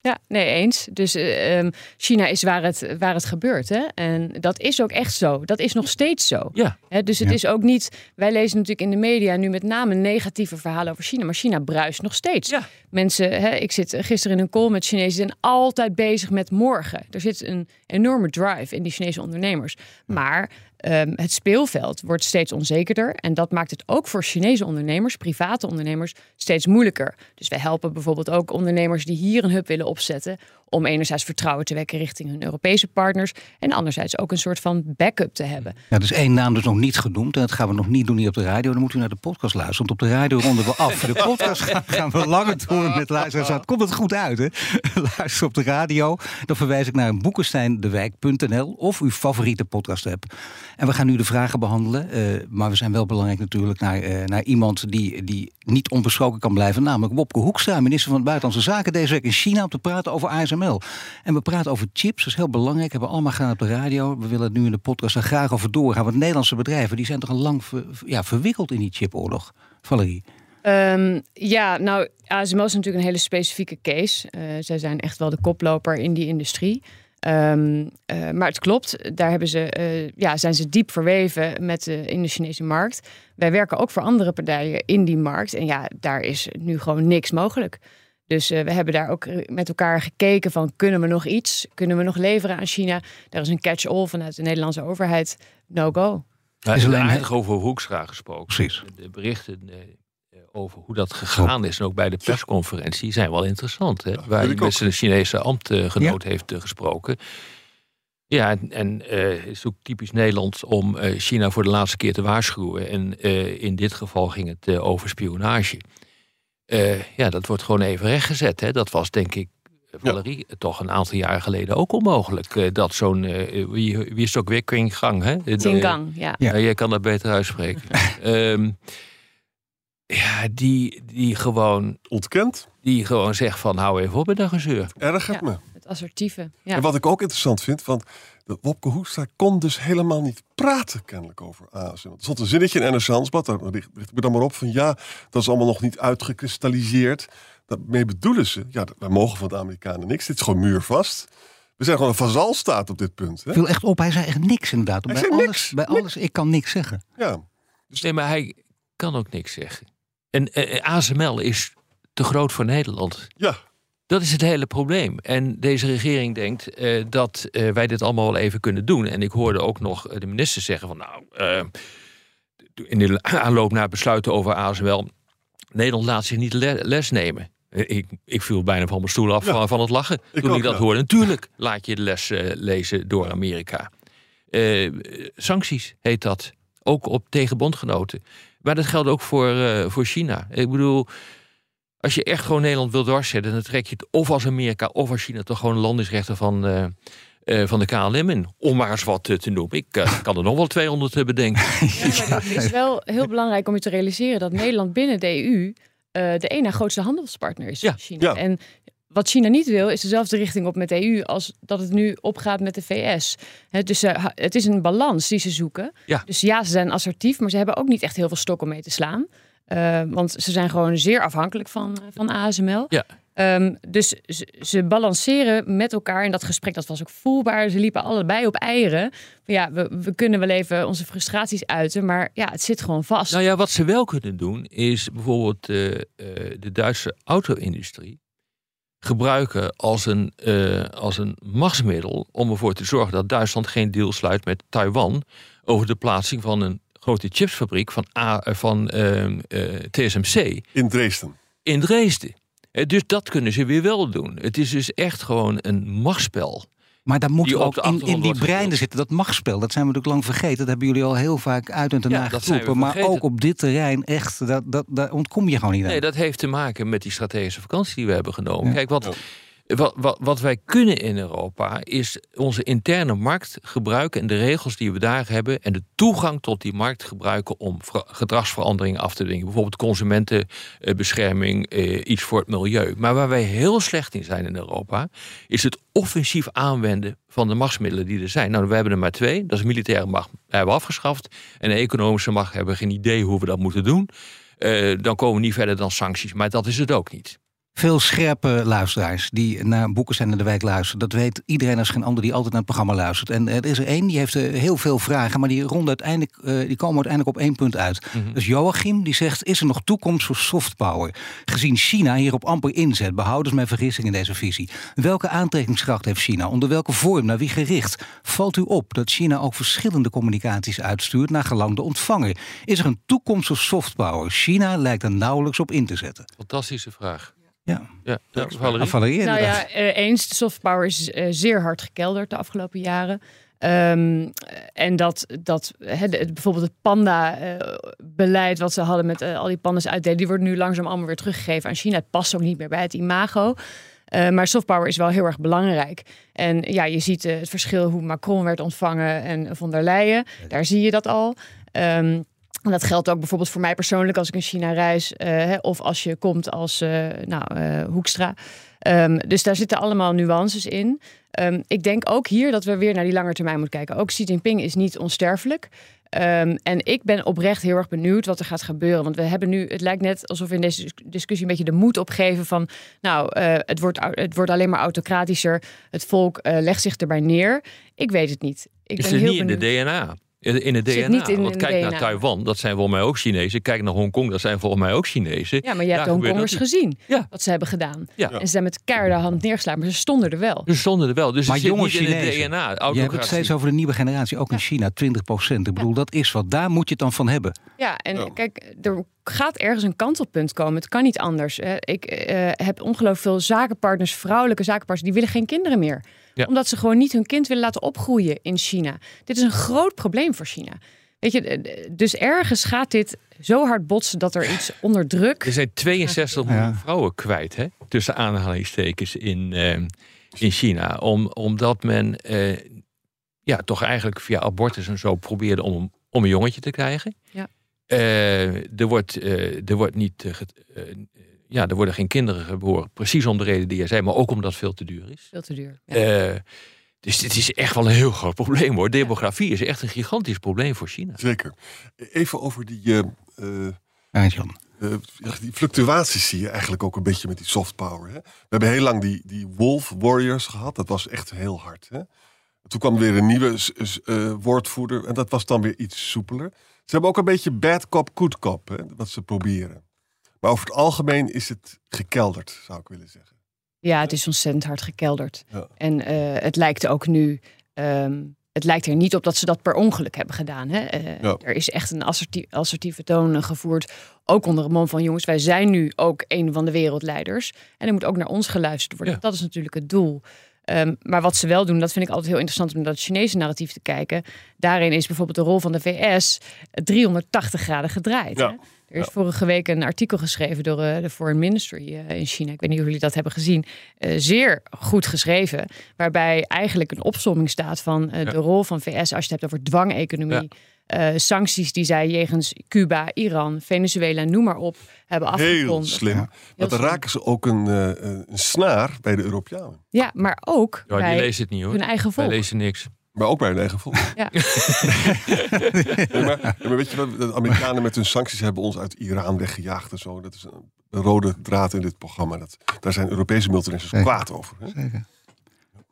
F: Ja, nee, eens. Dus eh, ehm, China is waar het, waar het gebeurt. Hè? En dat is ook echt zo. Dat is nog steeds zo.
B: Ja.
F: Hè, dus het
E: Ja.
F: is ook niet. Wij lezen natuurlijk in de media nu met name negatieve verhalen over China. Maar China bruist nog steeds.
B: Ja.
F: Mensen, hè, ik zit gisteren in een call met Chinezen. die zijn altijd bezig met morgen. Er zit een enorme drive in die Chinese ondernemers. Maar ehm, het speelveld wordt steeds onzekerder. En dat maakt het ook voor Chinese ondernemers, private ondernemers, steeds moeilijker. Dus wij helpen bijvoorbeeld ook ondernemers die hier een hub willen opzetten. Om enerzijds vertrouwen te wekken richting hun Europese partners. En anderzijds ook een soort van backup te hebben.
E: Ja, dus één naam dus nog niet genoemd. En dat gaan we nog niet doen hier op de radio. Dan moet u naar de podcast luisteren. Want op de radio ronden we af. De podcast gaan, we langer door met luisteraars. Het komt het goed uit, hè? Luister op de radio. Dan verwijs ik naar boekensteindewijk.nl of uw favoriete podcast app. En we gaan nu de vragen behandelen. eh, maar we zijn wel belangrijk natuurlijk naar, eh, naar iemand die, die niet onbesproken kan blijven. Namelijk Wopke Hoekstra, minister van Buitenlandse Zaken. Deze week in China om te praten over ASML. En we praten over chips, dat is heel belangrijk. Hebben we allemaal gedaan op de radio. We willen het nu in de podcast er graag over doorgaan. Want Nederlandse bedrijven die zijn toch al lang ja, verwikkeld in die chipoorlog. Valerie.
F: Ehm, ja, nou, ASML is natuurlijk een hele specifieke case. Eh, zij zijn echt wel de koploper in die industrie. Ehm, eh, maar het klopt, daar hebben ze, eh, ja, zijn ze diep verweven met de, in de Chinese markt. Wij werken ook voor andere partijen in die markt. En ja, daar is nu gewoon niks mogelijk. Dus eh, we hebben daar ook met elkaar gekeken van kunnen we nog iets? Kunnen we nog leveren aan China? Daar is een catch-all vanuit de Nederlandse overheid. No go.
B: Nou,
E: Is alleen-
B: alleen over Hoekstra gesproken.
E: Precies.
B: De berichten eh, over hoe dat gegaan is. En ook bij de persconferentie zijn wel interessant. Hè? Waar hij met zijn Chinese ambtgenoot heeft eh, gesproken. Ja, en, en eh, het is ook typisch Nederlands om eh, China voor de laatste keer te waarschuwen. En eh, in dit geval ging het eh, over spionage. Eh, ja, dat wordt gewoon even rechtgezet. Hè? Dat was denk ik, eh, Valerie, toch een aantal jaar geleden ook onmogelijk. eh, dat zo'n, eh, wie, wie is het ook weer, Qing Gang, hè? De-
F: Tingang, ja.
E: Ja.
B: jij kan dat beter uitspreken. Ehm, ja, die, die, gewoon,
C: Ontkend,
B: die gewoon zegt van hou even op met dat gezeur.
C: ergert
F: Ja.
C: me.
F: Het assertieve. Ja.
C: En wat ik ook interessant vind, want de Wopke Hoekstra kon dus helemaal niet praten kennelijk over ASM. Er stond een zinnetje in NRC Handelsblad, daar richt, richt ik me dan maar op van ja, dat is allemaal nog niet uitgekristalliseerd. Daarmee bedoelen ze, ja, wij mogen van de Amerikanen niks, dit is gewoon muurvast. We zijn gewoon een vazalstaat op dit punt. Hè?
E: Viel echt op, hij zei echt niks inderdaad.
C: Hij
E: bij
C: zei
E: alles,
C: niks.
E: bij alles, ik kan niks zeggen.
C: Ja,
B: Nee, maar hij kan ook niks zeggen. En eh, ASML is te groot voor Nederland.
C: ja,
B: Dat is het hele probleem. En deze regering denkt eh, dat eh, wij dit allemaal wel even kunnen doen. En ik hoorde ook nog eh, de minister zeggen van nou, in de aanloop naar besluiten over ASML, Nederland laat zich niet le- les nemen. Ik, ik viel bijna van mijn stoel af
C: Ja.
B: van, van het lachen
C: Ik
B: toen ik dat
C: ja.
B: hoorde. Natuurlijk laat je de les lezen door Amerika. Sancties heet dat. Ook op tegen bondgenoten. Maar dat geldt ook voor, voor China. Ik bedoel, als je echt gewoon Nederland wil dwarszetten, dan trek je het of als Amerika of als China toch gewoon landingsrechten van, eh, eh, van de KLM in. Om maar eens wat eh, te noemen. Ik kan er nog wel 200 bedenken.
F: Ja, maar het is wel heel belangrijk om je te realiseren dat Nederland binnen de EU eh, de één na grootste handelspartner is
B: Ja,
F: van China.
C: ja.
F: En wat China niet wil, is dezelfde richting op met de EU als dat het nu opgaat met de VS. Hè, dus het is een balans die ze zoeken.
B: Ja.
F: Dus ja, ze zijn assertief, maar ze hebben ook niet echt heel veel stok om mee te slaan. Eh, want ze zijn gewoon zeer afhankelijk van, van ASML.
B: Ja.
F: Ehm, dus ze, ze balanceren met elkaar. En dat gesprek dat was ook voelbaar. Ze liepen allebei op eieren. Ja, we, we kunnen wel even onze frustraties uiten. Maar ja, het zit gewoon vast.
B: Nou ja, wat ze wel kunnen doen, is bijvoorbeeld eh, eh, de Duitse auto-industrie gebruiken als een, eh, als een machtsmiddel om ervoor te zorgen dat Duitsland geen deal sluit met Taiwan over de plaatsing van een grote chipsfabriek van, A, eh, van ehm, eh, TSMC
C: in Dresden.
B: in Dresden. Eh, Dus dat kunnen ze weer wel doen. Het is dus echt gewoon een machtsspel.
E: Maar daar moet ook in, in die breinen zitten. Dat machtsspel, dat zijn we natuurlijk lang vergeten. Dat hebben jullie al heel vaak uit en te
B: Ja,
E: geroepen. Maar ook op dit terrein, echt, dat, dat, daar ontkom je gewoon niet aan.
B: Nee, dat heeft te maken met die strategische vakantie die we hebben genomen.
E: Ja.
B: Kijk, wat, wat, wat, wat wij kunnen in Europa is onze interne markt gebruiken en de regels die we daar hebben en de toegang tot die markt gebruiken om ver- gedragsveranderingen af te dwingen. Bijvoorbeeld consumentenbescherming, eh, iets voor het milieu. Maar waar wij heel slecht in zijn in Europa, is het offensief aanwenden van de machtsmiddelen die er zijn. Nou, we hebben er maar twee. Dat is militaire macht, hebben we afgeschaft. En economische macht hebben we geen idee hoe we dat moeten doen. Eh, dan komen we niet verder dan sancties. Maar dat is het ook niet.
E: Veel scherpe luisteraars die naar Boeken zijn in de wijk luisteren. Dat weet iedereen als geen ander die altijd naar het programma luistert. En eh, er is er één die heeft eh, heel veel vragen, maar die, ronden uiteindelijk, eh, die komen uiteindelijk op één punt uit. Dus Joachim die zegt, is er nog toekomst voor softpower? Gezien China hierop amper inzet, behouden mijn vergissing in deze visie. Welke aantrekkingskracht heeft China? Onder welke vorm? Naar wie gericht? Valt u op dat China ook verschillende communicaties uitstuurt naar gelang de ontvanger? Is er een toekomst voor softpower? China lijkt er nauwelijks op in te zetten.
B: Fantastische vraag.
E: Ja,
B: Ja, ja Valerie?
E: Valerie
F: Nou
E: inderdaad.
F: ja, eh, eens, de softpower is eh, zeer hard gekelderd de afgelopen jaren. Ehm, en dat, dat de- bijvoorbeeld het panda-beleid wat ze hadden met eh, al die pandas uitdelen, die wordt nu langzaam allemaal weer teruggegeven aan China. Het past ook niet meer bij het imago. Eh, maar softpower is wel heel erg belangrijk. En ja, je ziet eh, het verschil hoe Macron werd ontvangen en von der Leyen. Daar zie je dat al. Ehm, en dat geldt ook bijvoorbeeld voor mij persoonlijk als ik in China reis. eh, hè, of als je komt als eh, nou, eh, Hoekstra. Ehm, dus daar zitten allemaal nuances in. Ehm, ik denk ook hier dat we weer naar die lange termijn moeten kijken. Ook Xi Jinping is niet onsterfelijk. Ehm, en ik ben oprecht heel erg benieuwd wat er gaat gebeuren. Want we hebben nu, het lijkt net alsof we in deze discussie een beetje de moed opgeven van, nou, het, wordt, het wordt alleen maar autocratischer. Het volk legt zich erbij neer. Ik weet het niet. Ik
B: Is
F: ben
B: er
F: heel
B: niet in de. DNA? In in het DNA.
F: niet in-
B: Want kijk naar. Taiwan, dat zijn volgens mij ook Chinezen. Kijk naar Hongkong, dat zijn volgens mij ook Chinezen.
F: Ja, maar je hebt de Hongkongers gezien
B: Ja.
F: wat ze hebben gedaan.
B: Ja.
F: En ze zijn met keiharde hand neergeslagen, maar ze stonden er wel.
B: Ze stonden er wel. Dus
E: Maar jonge
B: niet in het
E: Chinezen.
B: DNA.
E: Je hebt het steeds over de nieuwe generatie, ook in China, 20 procent. Ik bedoel, dat is wat. Daar moet je het dan van hebben.
F: Ja, en
C: Ja.
F: kijk, er gaat ergens een kantelpunt komen. Het kan niet anders. Ik eh, heb ongelooflijk veel zakenpartners, vrouwelijke zakenpartners, die willen geen kinderen meer.
B: Ja.
F: Omdat ze gewoon niet hun kind willen laten opgroeien in China. Dit is een groot probleem voor China. Weet je, eh, dus ergens gaat dit zo hard botsen dat er iets onder druk.
B: Er zijn 62 miljoen vrouwen kwijt, hè? tussen aanhalingstekens in, eh, in China. Om, omdat men eh, ja, toch eigenlijk via abortus en zo probeerde om, om een jongetje te krijgen.
F: Ja.
B: Eh, er, wordt, eh, er, wordt niet, eh, ja, er worden geen kinderen geboren. Precies om de reden die jij zei, maar ook omdat het veel te duur is.
F: Veel te duur. Ja.
B: Eh, dus dit is echt wel een heel groot probleem hoor. Demografie is echt een gigantisch probleem voor China.
C: Zeker. Even over die, eh, eh, eh, ja, die fluctuaties zie je eigenlijk ook een beetje met die soft power. Hè? We hebben heel lang die, die Wolf Warriors gehad. Dat was echt heel hard. Hè? Toen kwam weer een nieuwe eh, woordvoerder. En dat was dan weer iets soepeler. Ze hebben ook een beetje bad cop, good cop. Hè? Wat ze proberen. Maar over het algemeen is het gekelderd, zou ik willen zeggen.
F: Ja, het is ontzettend hard gekelderd.
C: Ja.
F: En eh, het lijkt ook nu. ehm, het lijkt er niet op dat ze dat per ongeluk hebben gedaan. Hè? Eh,
C: Ja.
F: Er is echt een assertief, assertieve toon gevoerd. Ook onder het mom van jongens, wij zijn nu ook een van de wereldleiders. En er moet ook naar ons geluisterd worden.
B: Ja.
F: Dat is natuurlijk het doel. Ehm, maar wat ze wel doen, dat vind ik altijd heel interessant om naar het Chinese narratief te kijken. Daarin is bijvoorbeeld de rol van de VS 380 graden gedraaid.
C: Ja.
F: Hè? Er is vorige week een artikel geschreven door eh, de Foreign Ministry eh, in China. Ik weet niet of jullie dat hebben gezien. Eh, zeer goed geschreven. Waarbij eigenlijk een opsomming staat van de rol van VS als je het hebt over dwangeconomie. Eh, sancties die zij jegens Cuba, Iran, Venezuela, noem maar op, hebben
C: Heel
F: afgekondigd.
C: slim.
E: Ja.
C: Want dan raken ze ook een, eh, een snaar bij de Europeanen.
F: Ja, maar ook
B: Ja, die
F: bij
B: lezen het niet hoor.
F: hun eigen
B: Wij
F: volk.
B: lezen niks.
C: Maar ook bij hun eigen volk.
F: Ja.
C: Maar, maar weet je wat, de Amerikanen met hun sancties hebben ons uit Iran weggejaagd en zo. Dat is een, een rode draad in dit programma. Dat, daar zijn Europese multinationals kwaad over. Hè?
E: Zeker.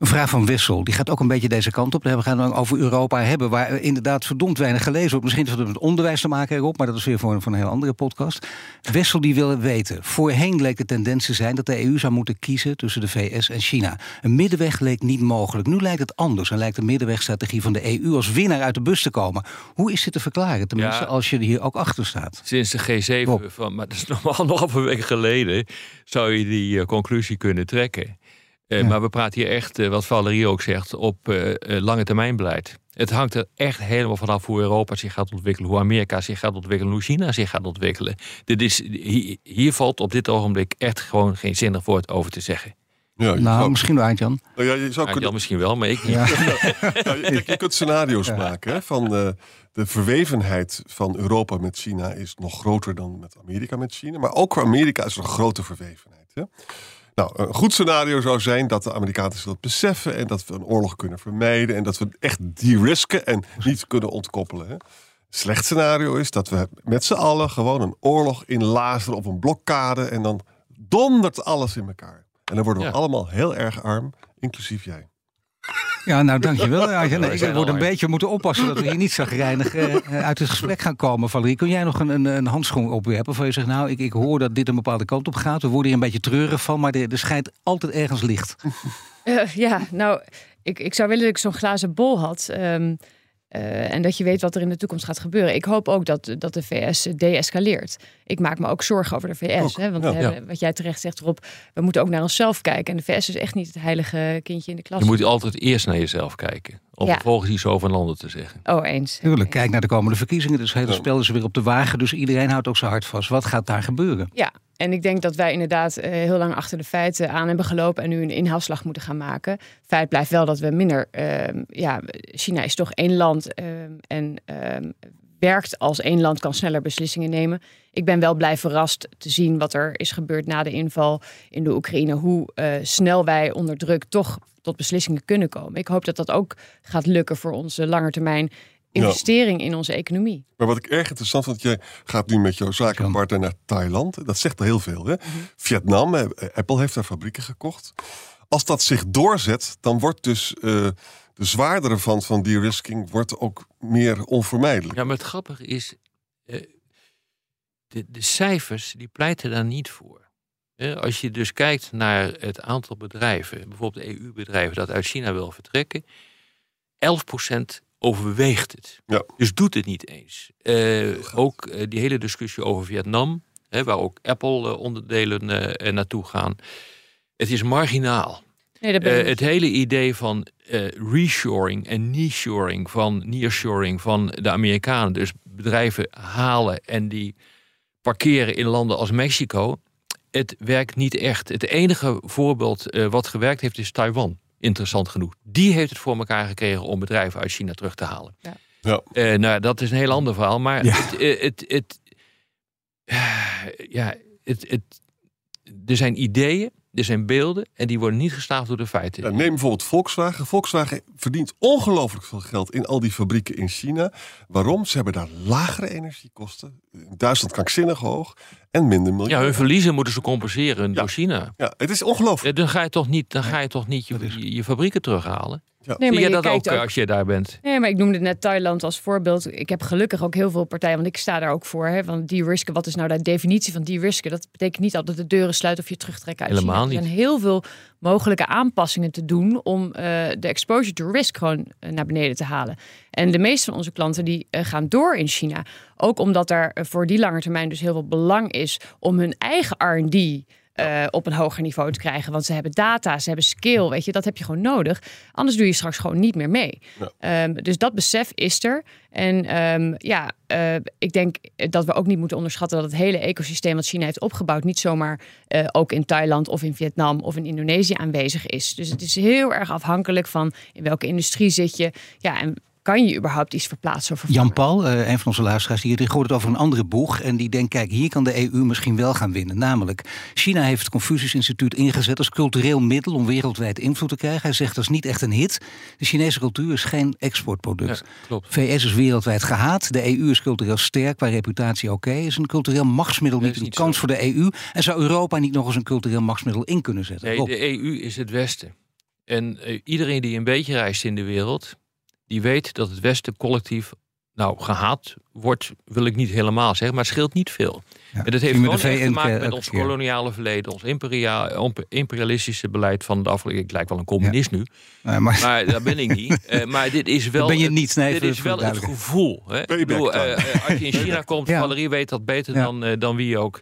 E: Een vraag van Wissel, die gaat ook een beetje deze kant op. We gaan het over Europa hebben, waar er inderdaad verdomd weinig gelezen wordt. Misschien heeft het met onderwijs te maken erop, maar dat is weer voor een, voor een heel andere podcast. Wissel die wil weten, voorheen leek de tendens te zijn dat de EU zou moeten kiezen tussen de VS en China. Een middenweg leek niet mogelijk. Nu lijkt het anders en lijkt de middenwegstrategie van de EU als winnaar uit de bus te komen. Hoe is dit te verklaren? Tenminste,
B: Ja.
E: als je hier ook achter staat.
B: Sinds de G7,
E: Rob.
B: van, maar dat is nog maar anderhalve week geleden, zou je die eh, conclusie kunnen trekken. Eh,
E: Ja.
B: Maar we praten hier echt, eh, wat Valerie ook zegt, op eh, lange termijn beleid. Het hangt er echt helemaal vanaf hoe Europa zich gaat ontwikkelen, hoe Amerika zich gaat ontwikkelen, hoe China zich gaat ontwikkelen. Dit is, hier, hier valt op dit ogenblik echt gewoon geen zinnig woord over te zeggen.
C: Ja,
E: Nou,
C: zou,
E: misschien wel, Arend-Jan.
C: nou ja, je zou
B: Nou,
C: kunnen,
B: misschien wel, maar ik niet.
E: Ja.
C: nou, je, kijk, je kunt scenario's maken hè, van eh, de verwevenheid van Europa met China is nog groter dan met Amerika met China. Maar ook voor Amerika is er een grote verwevenheid. Hè? Nou, een goed scenario zou zijn dat de Amerikanen dat beseffen en dat we een oorlog kunnen vermijden en dat we echt de-risken en niet kunnen ontkoppelen. Hè? Slecht scenario is dat we met z'n allen gewoon een oorlog inlazeren op een blokkade en dan dondert alles in elkaar. En dan worden we
B: Ja.
C: allemaal heel erg arm, inclusief jij.
E: Ja, nou dankjewel. Arjan.
B: we
E: ik
B: zijn
E: word een beetje moeten oppassen dat we hier niet zagrijnig eh, uit het gesprek gaan komen. Valerie, kun jij nog een, een, een handschoen opwerpen waarvan je zegt, nou, ik, ik hoor dat dit een bepaalde kant op gaat. We worden hier een beetje treurig van, maar er, er schijnt altijd ergens licht.
F: Eh, ja, nou, ik, ik zou willen dat ik zo'n glazen bol had. ehm, eh, en dat je weet wat er in de toekomst gaat gebeuren. Ik hoop ook dat, dat de VS de-escaleert. Ik maak me ook zorgen over de VS. Hè, want
C: ja.
F: wat jij terecht zegt erop, we moeten ook naar onszelf kijken. En de VS is echt niet het heilige kindje in de klas.
B: Je moet altijd eerst naar jezelf kijken. Om
F: Ja.
B: vervolgens iets over een ander te zeggen.
F: Oh, eens.
E: Tuurlijk, kijk naar de komende verkiezingen. Dus het hele spel is weer op de wagen. Dus iedereen houdt ook zijn hart vast. Wat gaat daar gebeuren?
F: Ja, en ik denk dat wij inderdaad eh, heel lang achter de feiten aan hebben gelopen en nu een inhaalslag moeten gaan maken. Feit blijft wel dat we minder. ehm, ja, China is toch één land ehm, en ehm, werkt als één land, kan sneller beslissingen nemen. Ik ben wel blij verrast te zien wat er is gebeurd na de inval in de Oekraïne. Hoe eh, snel wij onder druk toch tot beslissingen kunnen komen. Ik hoop dat dat ook gaat lukken voor onze langetermijn investering in onze economie.
C: Maar wat ik erg interessant vind, jij gaat nu met jouw zakenpartner naar Thailand. Dat zegt al heel veel. Hè? Vietnam, eh, Apple heeft daar fabrieken gekocht. Als dat zich doorzet, dan wordt dus eh, de zwaardere van, van de-risking wordt ook meer onvermijdelijk.
B: Ja, maar het grappige is, eh, de, de cijfers die pleiten daar niet voor. Eh, Als je dus kijkt naar het aantal bedrijven, bijvoorbeeld EU-bedrijven dat uit China wil vertrekken, 11% overweegt het.
C: Ja.
B: Dus doet het niet eens. Eh, ook eh, die hele discussie over Vietnam, hè, waar ook Apple-onderdelen eh, naartoe gaan. Het is marginaal.
F: Nee,
B: Eh, het hele idee van eh, reshoring en nearshoring van nearshoring van de Amerikanen, dus bedrijven halen en die parkeren in landen als Mexico, het werkt niet echt. Het enige voorbeeld eh, wat gewerkt heeft is Taiwan. Interessant genoeg. Die heeft het voor elkaar gekregen om bedrijven uit China terug te halen.
F: Ja.
C: Ja.
B: Eh, nou, dat is een heel ander verhaal. Maar
E: Ja.
B: het, eh, het, het, ja, het, het, er zijn ideeën, er zijn beelden en die worden niet gestaafd door de feiten.
C: Neem bijvoorbeeld Volkswagen. Volkswagen verdient ongelooflijk veel geld in al die fabrieken in China. Waarom? Ze hebben daar lagere energiekosten. In Duitsland krankzinnig hoog. En minder milieu.
B: Ja, hun verliezen moeten ze compenseren
C: Ja.
B: door China.
C: Ja, het is ongelooflijk.
B: Dan ga je toch niet, dan ga je, toch niet je, je fabrieken terughalen.
C: Ja.
F: Nee,
B: Zie
F: maar
B: je
F: je
B: dat ook,
F: kijkt
B: eh,
F: ook-
B: als je daar bent?
F: Nee, maar ik noemde net Thailand als voorbeeld. Ik heb gelukkig ook heel veel partijen, want ik sta daar ook voor. Hè, van de-risken, wat is nou de definitie van de-risken? Dat betekent niet altijd de deuren sluiten of je terugtrekken uit
B: Helemaal
F: China. Er
B: niet.
F: zijn heel veel mogelijke aanpassingen te doen om eh, de exposure to risk gewoon eh, naar beneden te halen. En de meeste van onze klanten die gaan door in China. Ook omdat er voor die lange termijn dus heel veel belang is om hun eigen R&D eh, op een hoger niveau te krijgen. Want ze hebben data, ze hebben skill, weet je, dat heb je gewoon nodig. Anders doe je straks gewoon niet meer mee. Ehm, dus dat besef is er. En ehm, ja, eh, ik denk dat we ook niet moeten onderschatten dat het hele ecosysteem wat China heeft opgebouwd, niet zomaar eh, ook in Thailand of in Vietnam of in Indonesië aanwezig is. Dus het is heel erg afhankelijk van in welke industrie zit je. Ja, en kan je überhaupt iets verplaatsen of vervangen?
E: Jan Paul, eh, een van onze luisteraars hier, die hoort het over een andere boeg. En die denkt, kijk, hier kan de EU misschien wel gaan winnen. Namelijk, China heeft het Confucius Instituut ingezet als cultureel middel om wereldwijd invloed te krijgen. Hij zegt dat is niet echt een hit. De Chinese cultuur is geen exportproduct.
B: Ja, klopt.
E: VS is wereldwijd gehaat. De EU is cultureel sterk, waar reputatie oké is. Een cultureel machtsmiddel niet een kans
B: zo.
E: voor de EU. En zou Europa niet nog eens een cultureel machtsmiddel in kunnen zetten?
B: Nee,
E: Rob.
B: de EU is het Westen. En eh, iedereen die een beetje reist in de wereld, die weet dat het Westen collectief, nou, gehaat wordt, wil ik niet helemaal zeggen, maar het scheelt niet veel.
E: Ja,
B: En dat heeft gewoon echt te maken met ons koloniale verleden, ons imperia- imp- imperialistische beleid van de afgelopen. Ik lijk wel een communist nu,
E: Nee, maar,
B: maar dat ben ik niet. Eh, maar dit is wel.
E: Ben je
B: het-
E: niet, nee,
B: dit is wel het gevoel. Hè? Ik bedoel,
C: time.
B: eh, eh, als je in China komt,
E: Ja.
B: Valerie weet dat beter
E: Ja.
B: dan, eh, dan wie ook.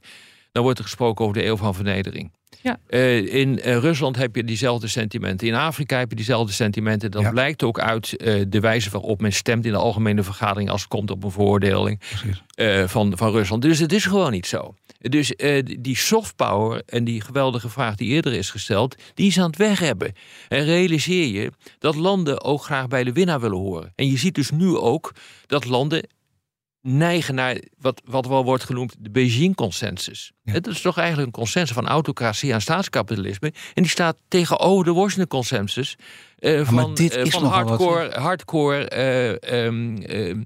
B: Dan wordt er gesproken over de eeuw van vernedering.
F: Ja.
B: Eh, in eh, Rusland heb je diezelfde sentimenten. In Afrika heb je diezelfde sentimenten. Dat
E: Ja.
B: blijkt ook uit eh, de wijze waarop men stemt in de algemene vergadering als het komt op een veroordeling
E: Precies.
B: eh, van, van Rusland. Dus het is gewoon niet zo. Dus eh, die soft power en die geweldige vraag die eerder is gesteld, die is aan het weg hebben. En realiseer je dat landen ook graag bij de winnaar willen horen. En je ziet dus nu ook dat landen neigen naar wat, wat wel wordt genoemd de Beijing-consensus.
E: Ja.
B: Het is toch eigenlijk een consensus van autocratie en staatskapitalisme. En die staat tegenover de Washington-consensus.
E: maar
B: van
E: dit
B: eh,
E: is
B: van
E: wat,
B: hardcore, hardcore eh, ehm, ehm,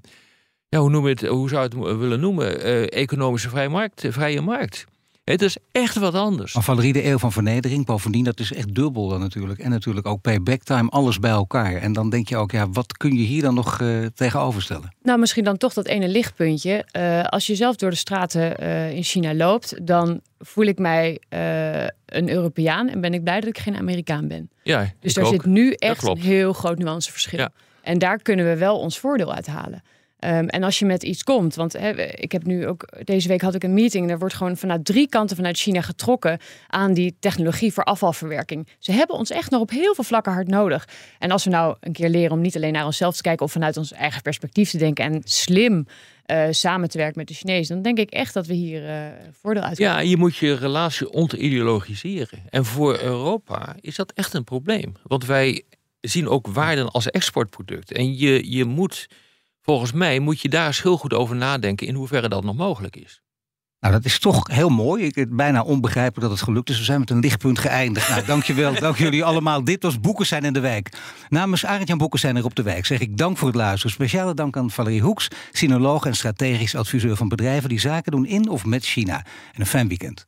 B: ja, hoe, noem het, hoe zou je het willen noemen? Economische vrije markt, vrije markt. Het is echt wat anders.
E: Maar Valerie, de eeuw van vernedering, bovendien, dat is echt dubbel dan natuurlijk. En natuurlijk ook payback time, alles bij elkaar. En dan denk je ook, ja, wat kun je hier dan nog eh, tegenover stellen?
F: Nou, misschien dan toch dat ene lichtpuntje. Eh, als je zelf door de straten eh, in China loopt, dan voel ik mij eh, een Europeaan en ben ik blij dat ik geen Amerikaan ben.
B: Ja,
F: Dus
B: ik
F: daar
B: ook.
F: zit nu echt een heel groot nuanceverschil.
B: Ja.
F: En daar kunnen we wel ons voordeel uit halen. Ehm, en als je met iets komt, want ik heb nu ook deze week had ik een meeting. Er wordt gewoon vanuit drie kanten vanuit China getrokken aan die technologie voor afvalverwerking. Ze hebben ons echt nog op heel veel vlakken hard nodig. En als we nou een keer leren om niet alleen naar onszelf te kijken of vanuit ons eigen perspectief te denken en slim eh, samen te werken met de Chinezen, dan denk ik echt dat we hier eh, voordeel uit
B: Ja, je moet je relatie ontideologiseren. En voor Europa is dat echt een probleem. Want wij zien ook waarden als exportproduct. En je, je moet, volgens mij, moet je daar eens heel goed over nadenken in hoeverre dat nog mogelijk is.
E: Nou, dat is toch heel mooi. Ik het bijna onbegrijpelijk dat het gelukt is. We zijn met een lichtpunt geëindigd. Nou, dankjewel. dank jullie allemaal. Dit was Boekensijn in de Wijk. Namens Arend-Jan Boekensijn er op de Wijk zeg ik dank voor het luisteren. Speciale dank aan Valerie Hoeks, sinoloog en strategisch adviseur van bedrijven die zaken doen in of met China. En een fijn weekend.